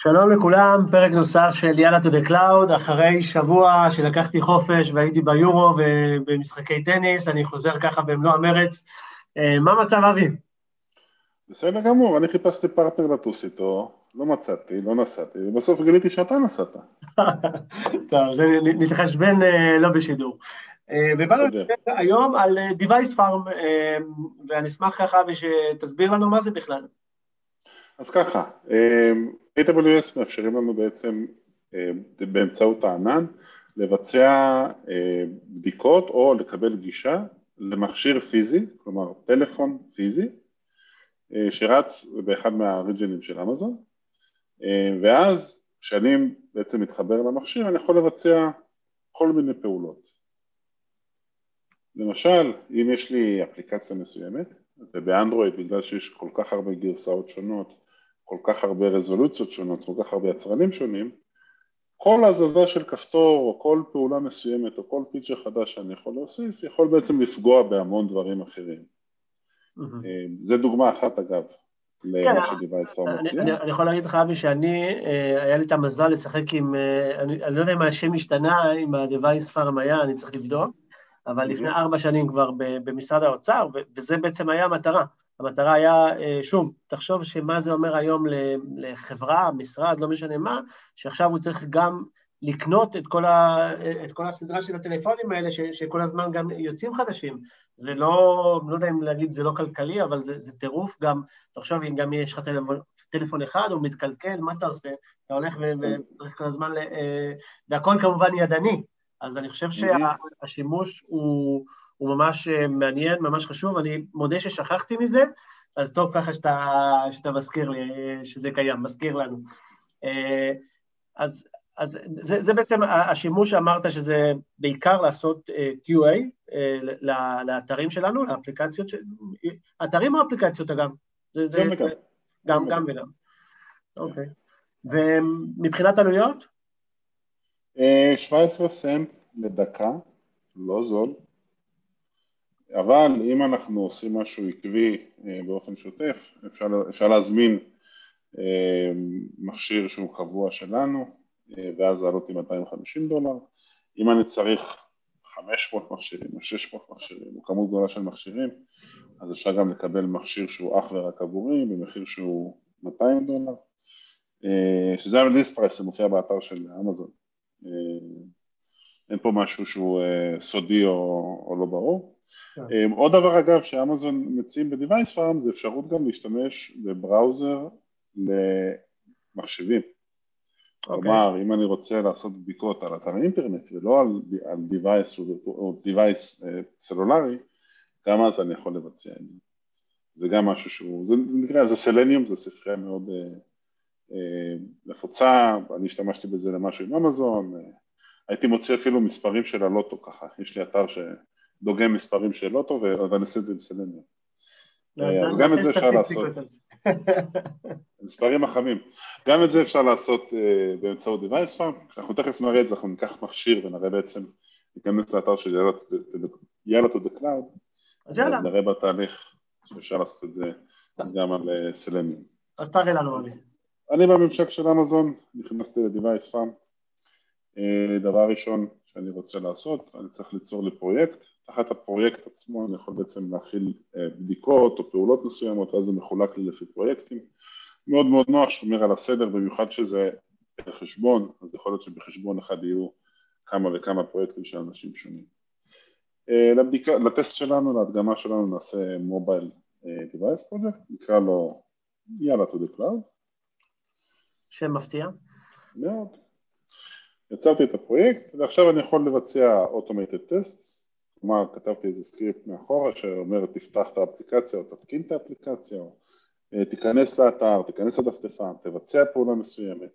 שלום לכולם, פרק נוסף של יאללה to the cloud, אחרי שבוע שלקחתי חופש והייתי ביורו ובמשחקי טניס, אני חוזר ככה במלוא המרץ. אה, מה מצב אבי? בסדר גמור, אני חיפשתי פרטנר לטוס איתו, לא מצאתי, לא נסעתי, ובסוף גיליתי שאתה נסעת. טוב, זה נתחשבן אה, לא בשידור. אה, ובאנו לדבר היום על Device Farm, ואני אשמח ככה שתסביר לנו מה זה בכלל. אז ככה, AWS מאפשרים לנו בעצם באמצעות הענן לבצע בדיקות או לקבל גישה למכשיר פיזי, כלומר טלפון פיזי, שרץ באחד מהריג'נים של אמזון, ואז כשאני בעצם מתחבר למכשיר אני יכול לבצע כל מיני פעולות. למשל, אם יש לי אפליקציה מסוימת, ובאנדרואיד בגלל שיש כל כך הרבה גרסאות שונות, כל כך הרבה רזולוציות שונות, כל כך הרבה יצרנים שונים, כל הזזה של כפתור או כל פעולה מסוימת או כל פיצ'ר חדש שאני יכול להוסיף יכול בעצם לפגוע בהמון דברים אחרים. Mm-hmm. זה דוגמה אחת אגב. כן, אני, אני יכול להגיד לך אבי שאני, אה, היה לי את המזל לשחק עם, אה, אני, אני לא יודע אם השם השתנה, אם ה-Device Farm היה, אני צריך לבדוק, אבל. לפני ארבע שנים כבר במשרד האוצר, וזה בעצם היה המטרה. המטרה היה, שוב, תחשוב שמה זה אומר היום לחברה, משרד, לא משנה מה, שעכשיו הוא צריך גם לקנות את כל, ה, את כל הסדרה של הטלפונים האלה, ש, שכל הזמן גם יוצאים חדשים. זה לא, לא יודע אם להגיד זה לא כלכלי, אבל זה, זה טירוף גם, תחשוב אם גם יש לך טלפון, טלפון אחד, הוא מתקלקל, מה אתה עושה? אתה הולך וצריך כל הזמן, והכל כמובן ידני. אז אני חושב שהשימוש הוא... הוא ממש אה, מעניין, ממש חשוב, אני מודה ששכחתי מזה, אז טוב ככה שאתה, שאתה מזכיר לי, אה, שזה קיים, מזכיר לנו. אה, אז, אז זה, זה בעצם השימוש שאמרת שזה בעיקר לעשות QA לאתרים שלנו, לאפליקציות, ש... אתרים או אפליקציות אגב? זה, זה, גם וגם. גם, גם וגם. אוקיי. ומבחינת עלויות? 17 סנט לדקה, לא זול. אבל אם אנחנו עושים משהו עקבי אה, באופן שוטף, אפשר, אפשר להזמין אה, מכשיר שהוא קבוע שלנו, אה, ואז לעלות עם 250 דולר. אם אני צריך 500 מכשירים או 600 מכשירים או כמות גדולה של מכשירים, אז אפשר גם לקבל מכשיר שהוא אך ורק עבורי במחיר שהוא 200 דולר, שזה הליסט פרייס, מופיע באתר של אמזון. אין פה משהו שהוא סודי או, או לא ברור. כן. אמ, עוד דבר אגב שאמזון מציעים ב-Device Farm זה אפשרות גם להשתמש בבראוזר למחשבים. Okay. אוקיי. כלומר, אם אני רוצה לעשות בדיקות על אתר אינטרנט ולא על, על device או device uh, סלולרי, גם אז אני יכול לבצע את זה. זה גם משהו שהוא, זה, זה נקרא, זה סלניום, זה ספרייה מאוד uh, uh, נפוצה, אני השתמשתי בזה למשהו עם אמזון, uh, הייתי מוצא אפילו מספרים של הלוטו ככה, יש לי אתר ש... דוגם מספרים של אוטו, ואני אעשה את זה בסלניום. לא, אה, אז גם את זה אפשר לעשות. מספרים החמים. גם את זה אפשר לעשות אה, באמצעות device farm, אנחנו תכף נראה את זה, אנחנו ניקח מכשיר ונראה בעצם, ניכנס לאתר של יאללה to the cloud, אז יאללה. נראה בתהליך שאפשר לעשות את זה גם על אה, סלניום. אז תראה לנו, אבי. אני בממשק של אמזון, נכנסתי ל-Device Farm. דבר ראשון שאני רוצה לעשות, אני צריך ליצור לי פרויקט, תחת הפרויקט עצמו אני יכול בעצם להכיל אה, בדיקות או פעולות מסוימות, ואז זה מחולק לי לפי פרויקטים. מאוד מאוד נוח, שומר על הסדר, במיוחד שזה בחשבון, אז יכול להיות שבחשבון אחד יהיו כמה וכמה פרויקטים של אנשים שונים. אה, לבדיקה, לטסט שלנו, להדגמה שלנו, נעשה mobile device project, נקרא לו יאללה to the cloud. שם מפתיע. מאוד. יצרתי את הפרויקט, ועכשיו אני יכול לבצע automated tests, כלומר כתבתי איזה סקריפט מאחורה שאומר תפתח את האפליקציה או תתקין את האפליקציה או אה, תיכנס לאתר, תיכנס לדפדפן, תבצע פעולה מסוימת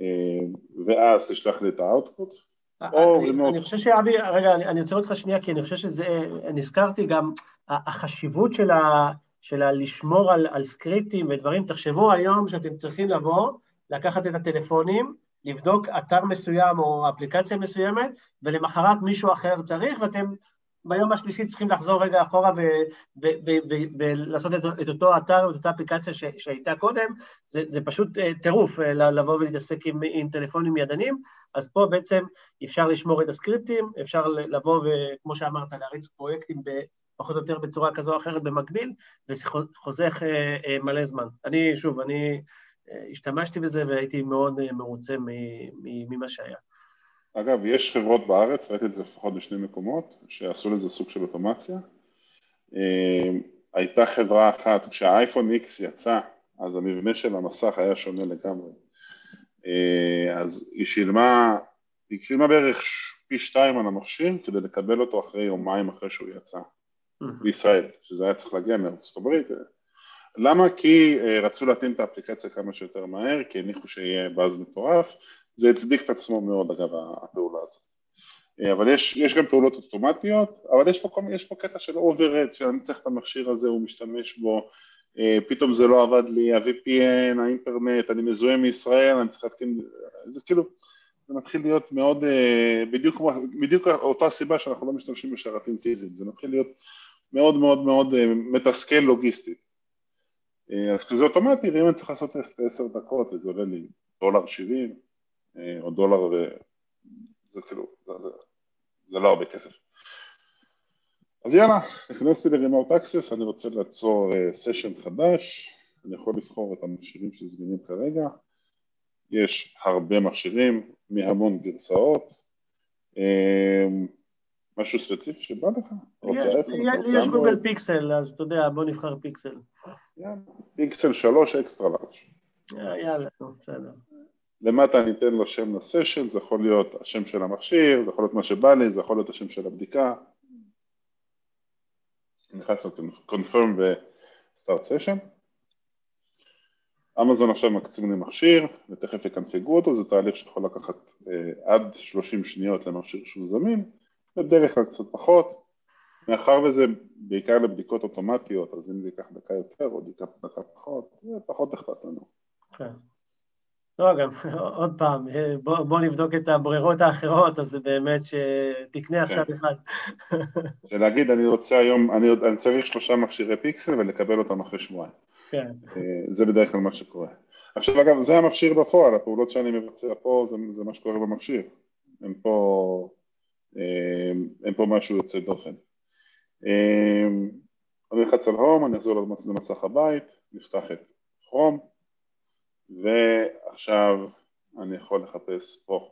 אה, ואז תשלח לי את האאוטפוט או רימוט. אני חושב שאבי, רגע, אני עוצר אותך שנייה כי אני חושב שזה, נזכרתי גם החשיבות של ה... של לשמור על, על סקריפטים ודברים, תחשבו היום שאתם צריכים לבוא, לקחת את הטלפונים, לבדוק אתר מסוים או אפליקציה מסוימת, ולמחרת מישהו אחר צריך, ואתם ביום השלישי צריכים לחזור רגע אחורה ולעשות את, את אותו אתר, את אותה אפליקציה ש, שהייתה קודם, זה, זה פשוט אה, טירוף אה, לבוא ולהתעסק עם, עם טלפונים ידניים, אז פה בעצם אפשר לשמור את הסקריפטים, אפשר לבוא וכמו שאמרת, להריץ פרויקטים פחות או יותר בצורה כזו או אחרת במקביל, וזה חוסך אה, אה, מלא זמן. אני, שוב, אני השתמשתי בזה והייתי מאוד אה, מרוצה ממה שהיה. אגב, יש חברות בארץ, ראיתי את זה לפחות בשני מקומות, שעשו לזה סוג של אוטומציה. אה, הייתה חברה אחת, כשהאייפון X יצא, אז המבנה של המסך היה שונה לגמרי. אה, אז היא שילמה, היא שילמה בערך פי שתיים על המכשיר כדי לקבל אותו אחרי יומיים אחרי שהוא יצא בישראל, שזה היה צריך להגיע מארצות הברית. למה? כי אה, רצו להתאים את האפליקציה כמה שיותר מהר, כי הניחו שיהיה באז מטורף, זה הצדיק את עצמו מאוד אגב הפעולה הזאת. אה, אבל יש, יש גם פעולות אוטומטיות, אבל יש פה, יש פה קטע של overhead, שאני צריך את המכשיר הזה, הוא משתמש בו, אה, פתאום זה לא עבד לי, ה-VPN, האינטרנט, אני מזוהה מישראל, אני צריך להתקין, זה כאילו, זה מתחיל להיות מאוד, בדיוק, בדיוק אותה סיבה שאנחנו לא משתמשים בשרתים פיזיים, זה מתחיל להיות מאוד מאוד מאוד מתסכל לוגיסטית. אז כשזה אוטומטי, ואם אני צריך לעשות עשר דקות, וזה עולה לי דולר שבעים, אה, או דולר, זה כאילו, זה, זה, זה לא הרבה כסף. אז יאללה, נכנסתי לרימוט אקסס, אני רוצה לעצור סשן אה, חדש, אני יכול לבחור את המכשירים שזמינים כרגע, יש הרבה מכשירים מהמון גרסאות, אה, משהו ספציפי שבא לך? יש, יש גוגל פיקסל, אז אתה יודע, בוא נבחר פיקסל. פיקסל 3 אקסטרה לארג'. יאללה, בסדר. למטה אני אתן לו שם לסשן, זה יכול להיות השם של המכשיר, זה יכול להיות מה שבא לי, זה יכול להיות השם של הבדיקה. נכנס ל-confirm ו-start session. אמזון עכשיו מקצים לי מכשיר ותכף יקנפגו אותו, זה תהליך שיכול לקחת אה, עד 30 שניות למכשיר שהוא זמין, בדרך כלל קצת פחות. מאחר וזה בעיקר לבדיקות אוטומטיות, אז אם זה ייקח דקה יותר או דקה פחות, פחות אכפת לנו. כן. לא, גם עוד פעם, בוא, בוא נבדוק את הברירות האחרות, אז זה באמת שתקנה עכשיו כן. אחד. שלהגיד, אני רוצה היום, אני, אני צריך שלושה מכשירי פיקסל ולקבל אותם אחרי שבועיים. כן. אה, זה בדרך כלל מה שקורה. עכשיו אגב, זה המכשיר בפועל, הפעולות שאני מבצע פה זה, זה מה שקורה במכשיר. אין פה, אין פה משהו יוצא דופן. אני אלחץ על הום, אני אחזור למסך הבית, נפתח את כרום. ועכשיו אני יכול לחפש פה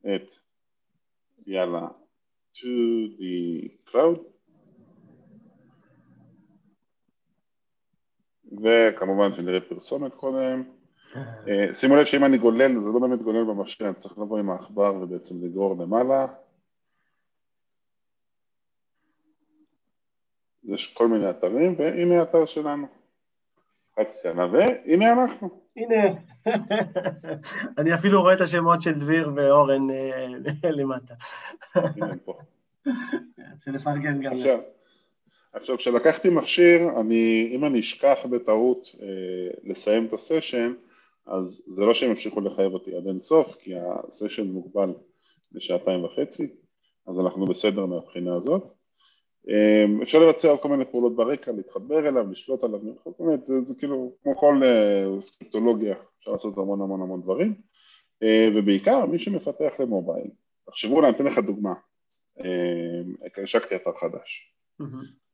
את יאללה to the cloud וכמובן שנראה פרסומת קודם אה, שימו לב שאם אני גולל זה לא באמת גולל אני צריך לבוא עם העכבר ובעצם לגרור למעלה יש כל מיני אתרים והנה האתר שלנו לחצתי עליו והנה אנחנו הנה, אני אפילו רואה את השמות של דביר ואורן אה, למטה. לפרגן גם. עכשיו, עכשיו, כשלקחתי מכשיר, אני, אם אני אשכח בטעות אה, לסיים את הסשן, אז זה לא שהם ימשיכו לחייב אותי עד אין סוף, כי הסשן מוגבל לשעתיים וחצי, אז אנחנו בסדר מהבחינה הזאת. אמ, אפשר לבצע עוד כל מיני פעולות ברקע, להתחבר אליו, לשלוט עליו, באמת, זה, זה כאילו כמו כל uh, סקריפטולוגיה, אפשר לעשות המון המון המון דברים, uh, ובעיקר מי שמפתח למובייל, תחשבו, אני אתן לך דוגמה, השקתי אתר חדש.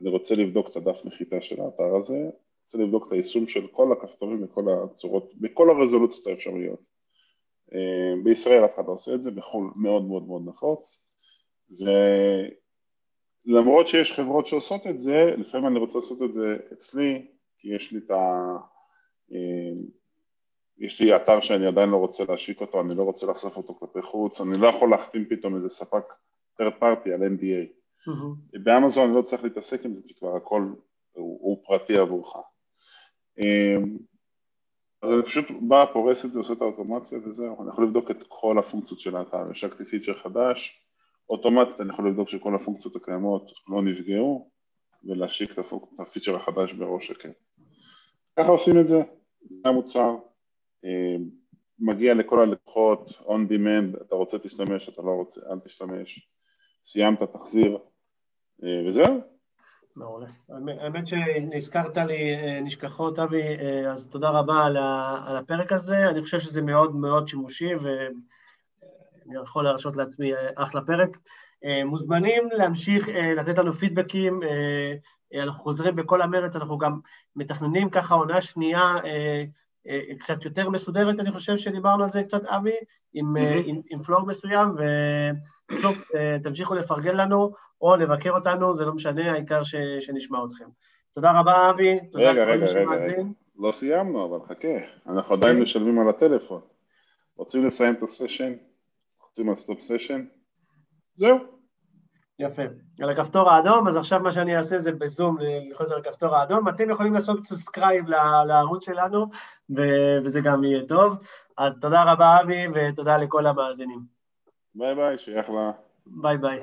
אני רוצה לבדוק את הדף נחיתה של האתר הזה, רוצה לבדוק את היישום של כל הכפתורים וכל הצורות, בכל הרזולוציות האפשריות. Uh, בישראל אף אחד לא עושה את זה, בחו"ל מאוד מאוד מאוד נפוץ, ו... למרות שיש חברות שעושות את זה, לפעמים אני רוצה לעשות את זה אצלי, כי יש לי את ה... אה, יש לי אתר שאני עדיין לא רוצה להשיק אותו, אני לא רוצה לחשוף אותו כלפי חוץ, אני לא יכול להחתים פתאום איזה ספק third party על NDA. Mm-hmm. באמזון אני לא צריך להתעסק עם זה, כי כבר הכל הוא, הוא פרטי עבורך. אה, אז אני פשוט בא, פורס את זה, עושה את האוטומציה וזהו, אני יכול לבדוק את כל הפונקציות של האתר, השקתי פיצ'ר חדש, אוטומטית אני יכול לבדוק שכל הפונקציות הקיימות לא נפגעו ולהשיק את הפיצ'ר החדש בראש שקט. ככה עושים את זה, זה המוצר, אה, מגיע לכל הלקוחות, on demand, אתה רוצה תשתמש, אתה לא רוצה, אל תשתמש, סיימת, תחזיר, וזהו. מעולה. האמת שנזכרת לי נשכחות, אבי, אז תודה רבה על הפרק הזה. אני חושב שזה מאוד מאוד שימושי, ואני יכול להרשות לעצמי אחלה פרק. מוזמנים להמשיך לתת לנו פידבקים, אנחנו חוזרים בכל המרץ, אנחנו גם מתכננים ככה עונה שנייה קצת יותר מסודרת, אני חושב שדיברנו על זה קצת, אבי, עם, mm-hmm. עם, עם פלור מסוים, ושוב, תמשיכו לפרגן לנו, או לבקר אותנו, זה לא משנה, העיקר ש, שנשמע אתכם. תודה רבה, אבי. תודה רגע, רגע, רגע, רגע. לא סיימנו, אבל חכה, אנחנו עדיין משלמים על הטלפון. רוצים לסיים את הסשן? לוחצים על stop session? זהו. יפה. על הכפתור האדום, אז עכשיו מה שאני אעשה זה בזום ללחוץ על הכפתור האדום. אתם יכולים לעשות subscribe לערוץ שלנו, וזה גם יהיה טוב. אז תודה רבה, אבי, ותודה לכל המאזינים. ביי ביי, שיהיה אחלה. ביי ביי.